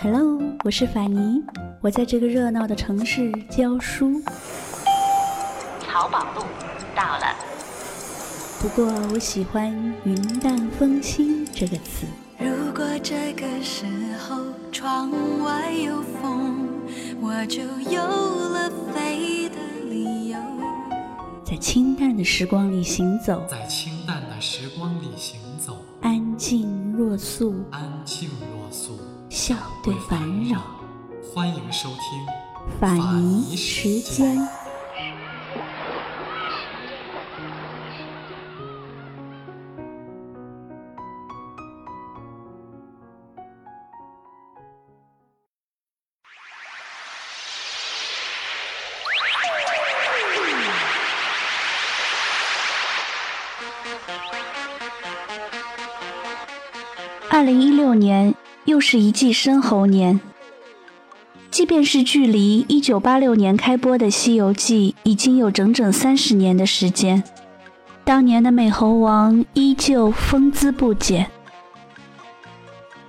Hello，我是法尼，我在这个热闹的城市教书。淘宝路到了。不过我喜欢“云淡风轻”这个词。如果这个时候窗外有风，我就有了飞的理由。在清淡的时光里行走，在清若素，安静若素，笑对烦扰。欢迎收听法尼时间。年又是一季申猴年，即便是距离一九八六年开播的《西游记》已经有整整三十年的时间，当年的美猴王依旧风姿不减。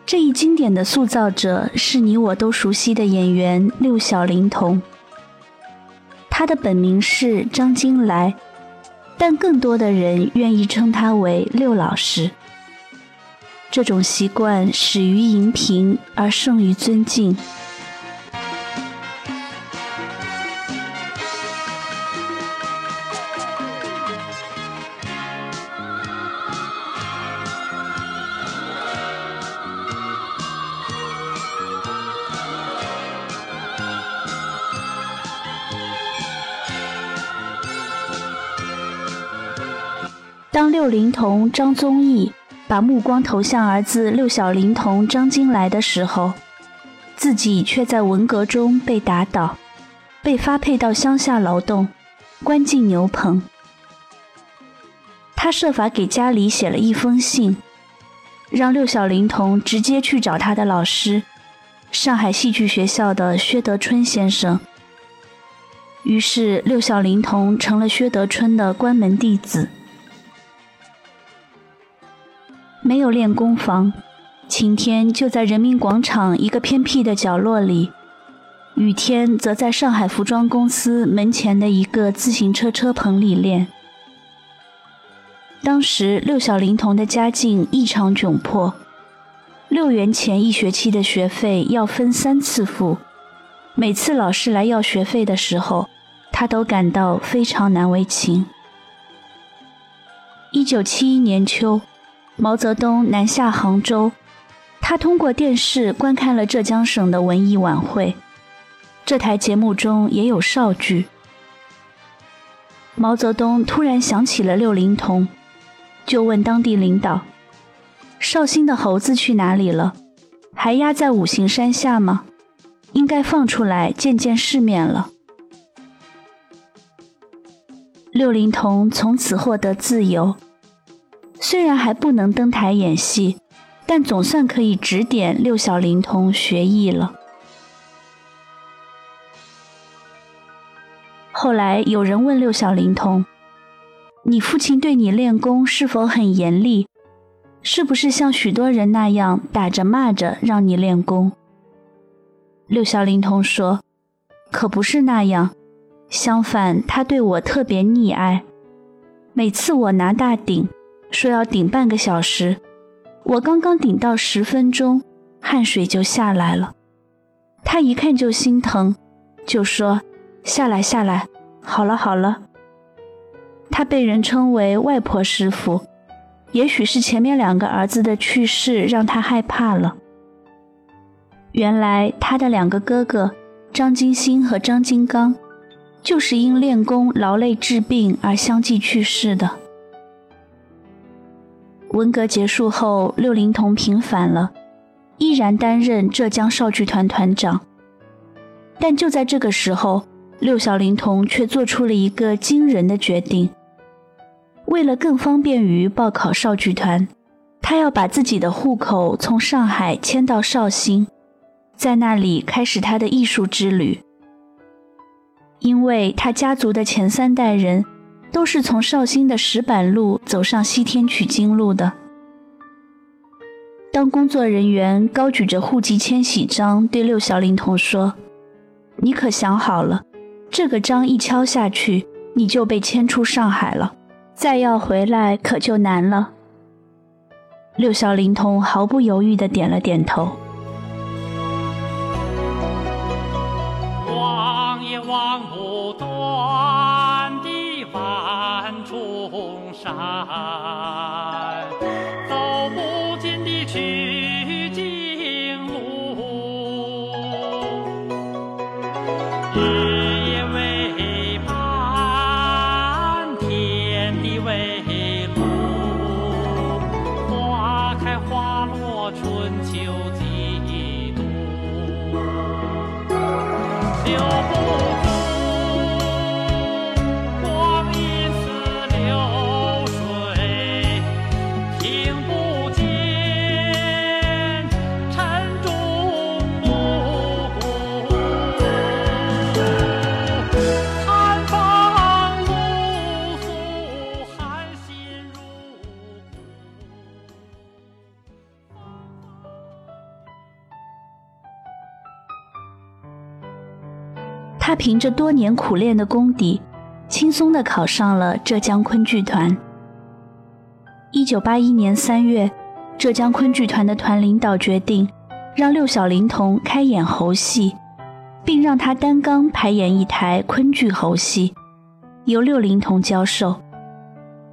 这一经典的塑造者是你我都熟悉的演员六小龄童，他的本名是张金来，但更多的人愿意称他为六老师。这种习惯始于荧屏，而胜于尊敬。当六龄童张宗义。把目光投向儿子六小龄童张金来的时候，自己却在文革中被打倒，被发配到乡下劳动，关进牛棚。他设法给家里写了一封信，让六小龄童直接去找他的老师，上海戏剧学校的薛德春先生。于是六小龄童成了薛德春的关门弟子。没有练功房，晴天就在人民广场一个偏僻的角落里，雨天则在上海服装公司门前的一个自行车车棚里练。当时六小龄童的家境异常窘迫，六元钱一学期的学费要分三次付，每次老师来要学费的时候，他都感到非常难为情。一九七一年秋。毛泽东南下杭州，他通过电视观看了浙江省的文艺晚会。这台节目中也有少剧。毛泽东突然想起了六龄童，就问当地领导：“绍兴的猴子去哪里了？还压在五行山下吗？应该放出来见见世面了。”六龄童从此获得自由。虽然还不能登台演戏，但总算可以指点六小龄童学艺了。后来有人问六小龄童：“你父亲对你练功是否很严厉？是不是像许多人那样打着骂着让你练功？”六小龄童说：“可不是那样，相反，他对我特别溺爱。每次我拿大鼎。”说要顶半个小时，我刚刚顶到十分钟，汗水就下来了。他一看就心疼，就说：“下来下来，好了好了。”他被人称为“外婆师傅”，也许是前面两个儿子的去世让他害怕了。原来他的两个哥哥张金星和张金刚，就是因练功劳累治病而相继去世的。文革结束后，六龄童平反了，依然担任浙江少剧团团长。但就在这个时候，六小龄童却做出了一个惊人的决定：为了更方便于报考少剧团，他要把自己的户口从上海迁到绍兴，在那里开始他的艺术之旅。因为他家族的前三代人。都是从绍兴的石板路走上西天取经路的。当工作人员高举着户籍迁徙章对六小龄童说：“你可想好了，这个章一敲下去，你就被迁出上海了，再要回来可就难了。”六小龄童毫不犹豫地点了点头。重凭着多年苦练的功底，轻松地考上了浙江昆剧团。一九八一年三月，浙江昆剧团的团领导决定让六小龄童开演猴戏，并让他担纲排演一台昆剧猴戏，由六龄童教授。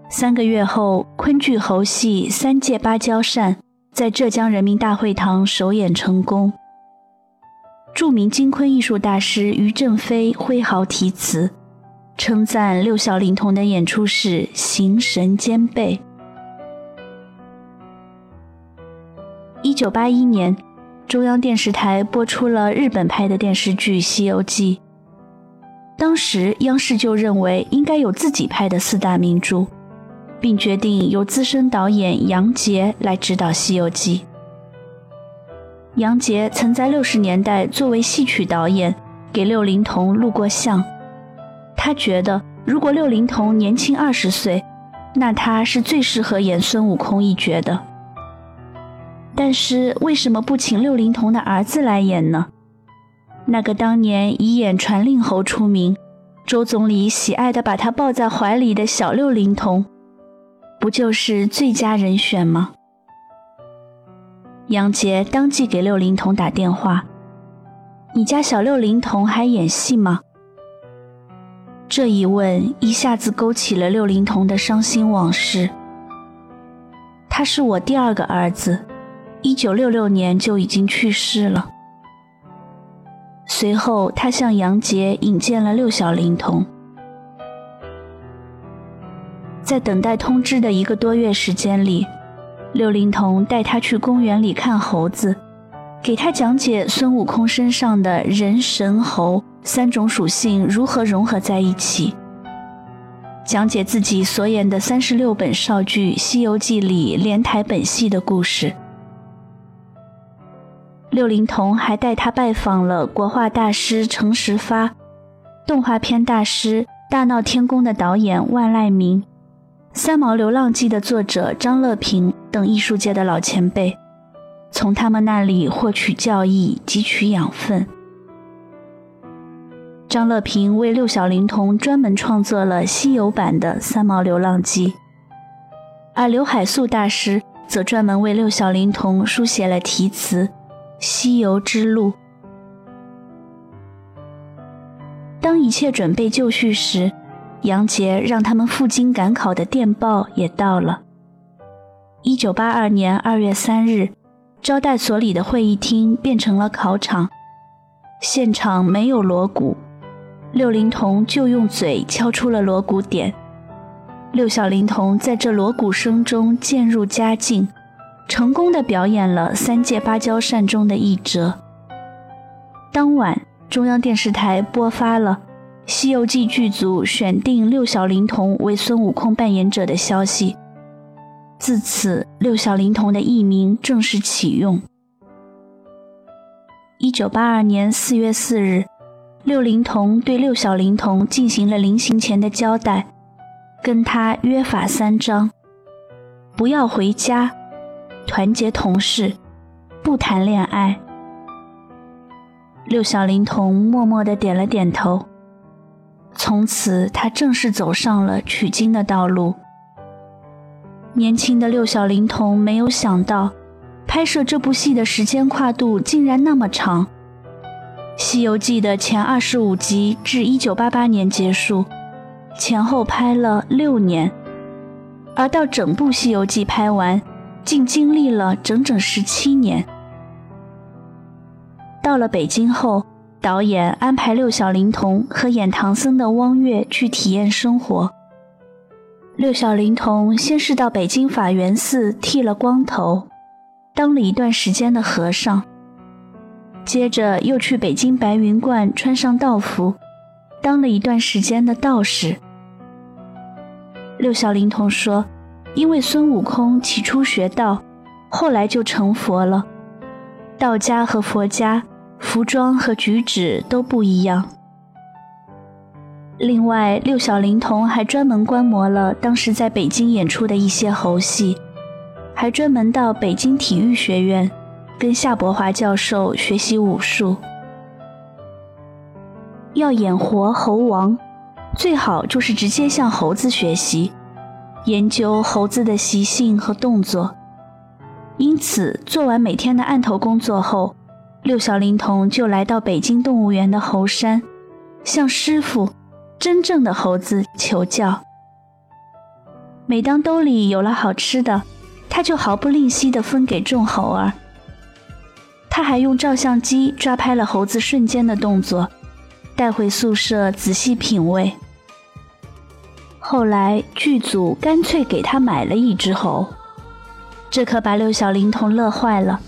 三个月后，昆剧猴戏《三借芭蕉扇》在浙江人民大会堂首演成功。著名京昆艺术大师于正飞挥毫题词，称赞六小龄童的演出是形神兼备。一九八一年，中央电视台播出了日本拍的电视剧《西游记》，当时央视就认为应该有自己拍的四大名著，并决定由资深导演杨洁来指导《西游记》。杨洁曾在六十年代作为戏曲导演给六龄童录过像，他觉得如果六龄童年轻二十岁，那他是最适合演孙悟空一角的。但是为什么不请六龄童的儿子来演呢？那个当年以演传令猴出名，周总理喜爱的把他抱在怀里的小六龄童，不就是最佳人选吗？杨杰当即给六龄童打电话：“你家小六龄童还演戏吗？”这一问一下子勾起了六龄童的伤心往事。他是我第二个儿子，一九六六年就已经去世了。随后，他向杨杰引荐了六小龄童。在等待通知的一个多月时间里。六龄童带他去公园里看猴子，给他讲解孙悟空身上的人、神、猴三种属性如何融合在一起，讲解自己所演的三十六本少剧《西游记》里连台本戏的故事。六龄童还带他拜访了国画大师程十发、动画片大师《大闹天宫》的导演万籁鸣、《三毛流浪记》的作者张乐平。等艺术界的老前辈，从他们那里获取教益，汲取养分。张乐平为六小龄童专门创作了西游版的《三毛流浪记》，而刘海粟大师则专门为六小龄童书写了题词《西游之路》。当一切准备就绪时，杨杰让他们赴京赶考的电报也到了。一九八二年二月三日，招待所里的会议厅变成了考场。现场没有锣鼓，六龄童就用嘴敲出了锣鼓点。六小龄童在这锣鼓声中渐入佳境，成功的表演了三借芭蕉扇中的一折。当晚，中央电视台播发了《西游记》剧组选定六小龄童为孙悟空扮演者的消息。自此，六小龄童的艺名正式启用。一九八二年四月四日，六龄童对六小龄童进行了临行前的交代，跟他约法三章：不要回家，团结同事，不谈恋爱。六小龄童默默地点了点头。从此，他正式走上了取经的道路。年轻的六小龄童没有想到，拍摄这部戏的时间跨度竟然那么长。《西游记》的前二十五集至一九八八年结束，前后拍了六年，而到整部《西游记》拍完，竟经历了整整十七年。到了北京后。导演安排六小龄童和演唐僧的汪月去体验生活。六小龄童先是到北京法源寺剃了光头，当了一段时间的和尚，接着又去北京白云观穿上道服，当了一段时间的道士。六小龄童说：“因为孙悟空起初学道，后来就成佛了，道家和佛家。”服装和举止都不一样。另外，六小龄童还专门观摩了当时在北京演出的一些猴戏，还专门到北京体育学院跟夏伯华教授学习武术。要演活猴王，最好就是直接向猴子学习，研究猴子的习性和动作。因此，做完每天的案头工作后。六小龄童就来到北京动物园的猴山，向师傅——真正的猴子求教。每当兜里有了好吃的，他就毫不吝惜地分给众猴儿。他还用照相机抓拍了猴子瞬间的动作，带回宿舍仔细品味。后来剧组干脆给他买了一只猴，这可把六小龄童乐坏了。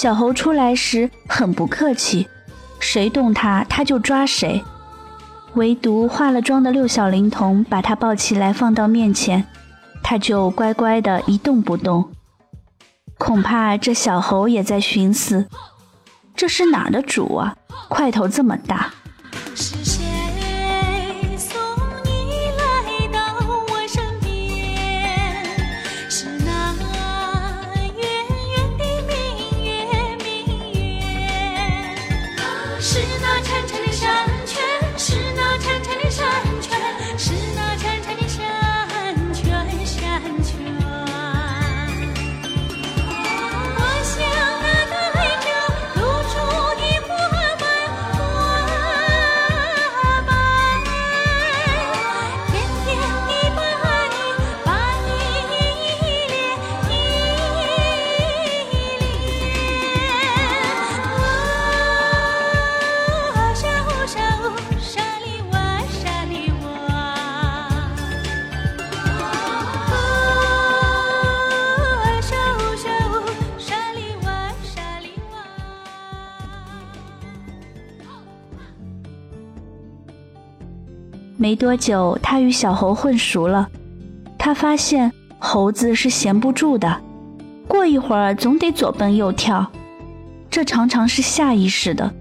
小猴出来时很不客气，谁动它，它就抓谁。唯独化了妆的六小龄童把它抱起来放到面前，它就乖乖的一动不动。恐怕这小猴也在寻思：这是哪儿的主啊？块头这么大。是那潺潺的山没多久，他与小猴混熟了。他发现猴子是闲不住的，过一会儿总得左蹦右跳，这常常是下意识的，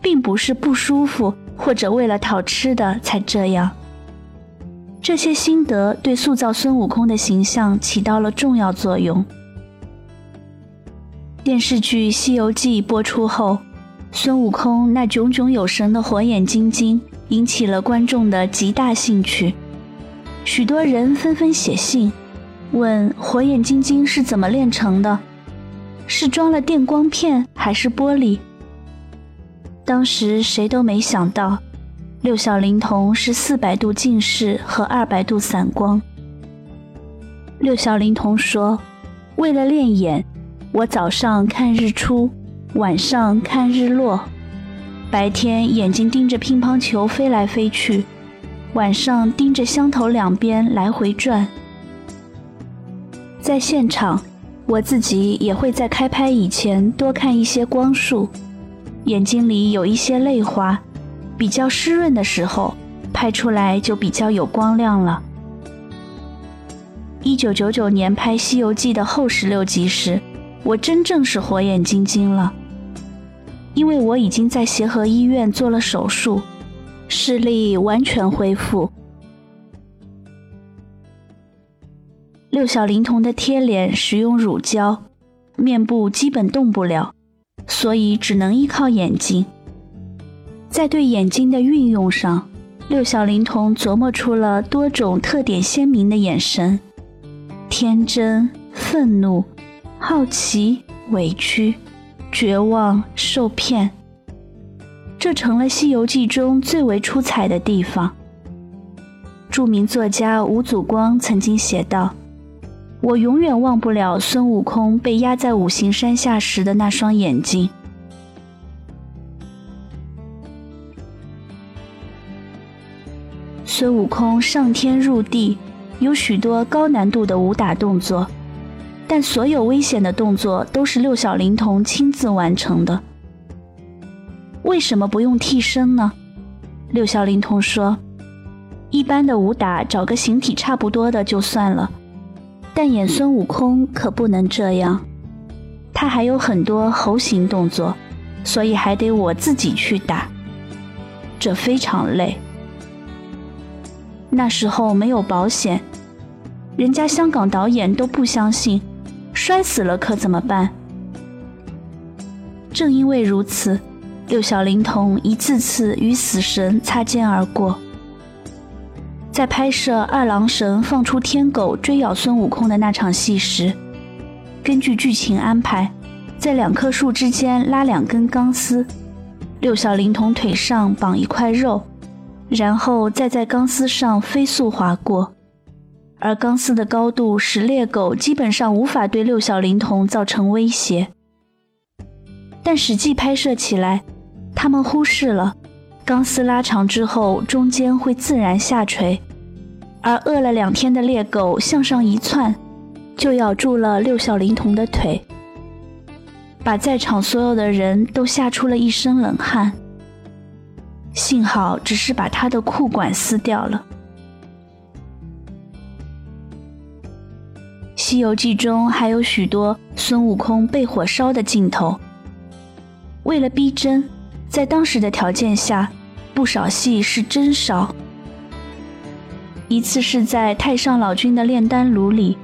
并不是不舒服或者为了讨吃的才这样。这些心得对塑造孙悟空的形象起到了重要作用。电视剧《西游记》播出后，孙悟空那炯炯有神的火眼金睛。引起了观众的极大兴趣，许多人纷纷写信问火眼金睛是怎么炼成的，是装了电光片还是玻璃？当时谁都没想到，六小龄童是四百度近视和二百度散光。六小龄童说：“为了练眼，我早上看日出，晚上看日落。”白天眼睛盯着乒乓球飞来飞去，晚上盯着箱头两边来回转。在现场，我自己也会在开拍以前多看一些光束，眼睛里有一些泪花，比较湿润的时候，拍出来就比较有光亮了。一九九九年拍《西游记》的后十六集时，我真正是火眼金睛了。因为我已经在协和医院做了手术，视力完全恢复。六小龄童的贴脸使用乳胶，面部基本动不了，所以只能依靠眼睛。在对眼睛的运用上，六小龄童琢磨出了多种特点鲜明的眼神：天真、愤怒、好奇、委屈、绝望、受骗。这成了《西游记》中最为出彩的地方。著名作家吴祖光曾经写道。我永远忘不了孙悟空被压在五行山下时的那双眼睛。孙悟空上天入地，有许多高难度的武打动作，但所有危险的动作都是六小龄童亲自完成的。为什么不用替身呢？六小龄童说：“一般的武打，找个形体差不多的就算了。”但演孙悟空可不能这样，他还有很多猴形动作，所以还得我自己去打，这非常累。那时候没有保险，人家香港导演都不相信，摔死了可怎么办？正因为如此，六小龄童一次次与死神擦肩而过。在拍摄二郎神放出天狗追咬孙悟空的那场戏时，根据剧情安排，在两棵树之间拉两根钢丝，六小龄童腿上绑一块肉，然后再在钢丝上飞速划过，而钢丝的高度使猎狗基本上无法对六小龄童造成威胁。但实际拍摄起来，他们忽视了。钢丝拉长之后，中间会自然下垂，而饿了两天的猎狗向上一窜，就咬住了六小龄童的腿，把在场所有的人都吓出了一身冷汗。幸好只是把他的裤管撕掉了。《西游记》中还有许多孙悟空被火烧的镜头，为了逼真。在当时的条件下，不少戏是真烧。一次是在太上老君的炼丹炉里，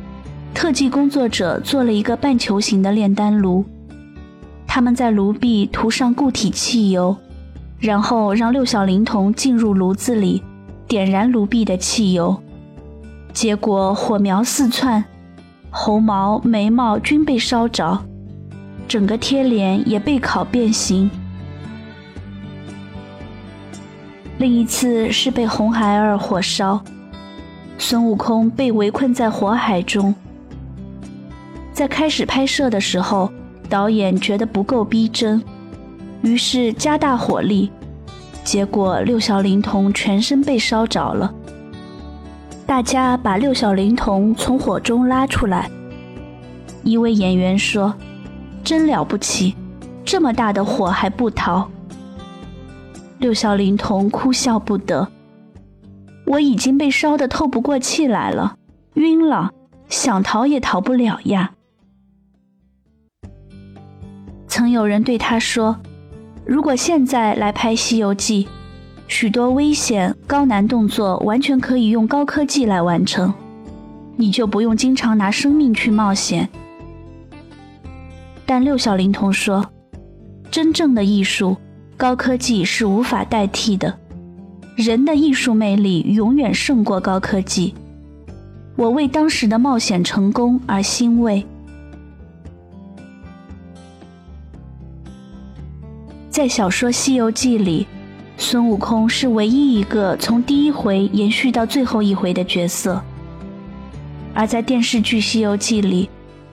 特技工作者做了一个半球形的炼丹炉，他们在炉壁涂上固体汽油，然后让六小龄童进入炉子里，点燃炉壁的汽油，结果火苗四窜，猴毛、眉毛均被烧着，整个贴脸也被烤变形。另一次是被红孩儿火烧，孙悟空被围困在火海中。在开始拍摄的时候，导演觉得不够逼真，于是加大火力，结果六小龄童全身被烧着了。大家把六小龄童从火中拉出来，一位演员说：“真了不起，这么大的火还不逃。”六小龄童哭笑不得。我已经被烧得透不过气来了，晕了，想逃也逃不了呀。曾有人对他说：“如果现在来拍《西游记》，许多危险高难动作完全可以用高科技来完成，你就不用经常拿生命去冒险。”但六小龄童说：“真正的艺术。”高科技是无法代替的，人的艺术魅力永远胜过高科技。我为当时的冒险成功而欣慰。在小说《西游记》里，孙悟空是唯一一个从第一回延续到最后一回的角色；而在电视剧《西游记》里，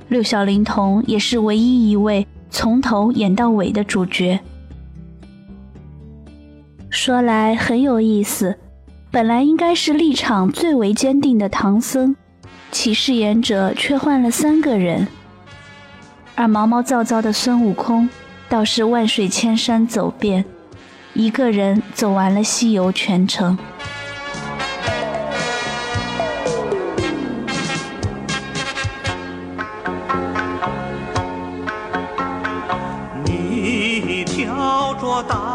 六小龄童也是唯一一位从头演到尾的主角。说来很有意思，本来应该是立场最为坚定的唐僧，其饰演者却换了三个人，而毛毛躁躁的孙悟空倒是万水千山走遍，一个人走完了西游全程。你挑着担。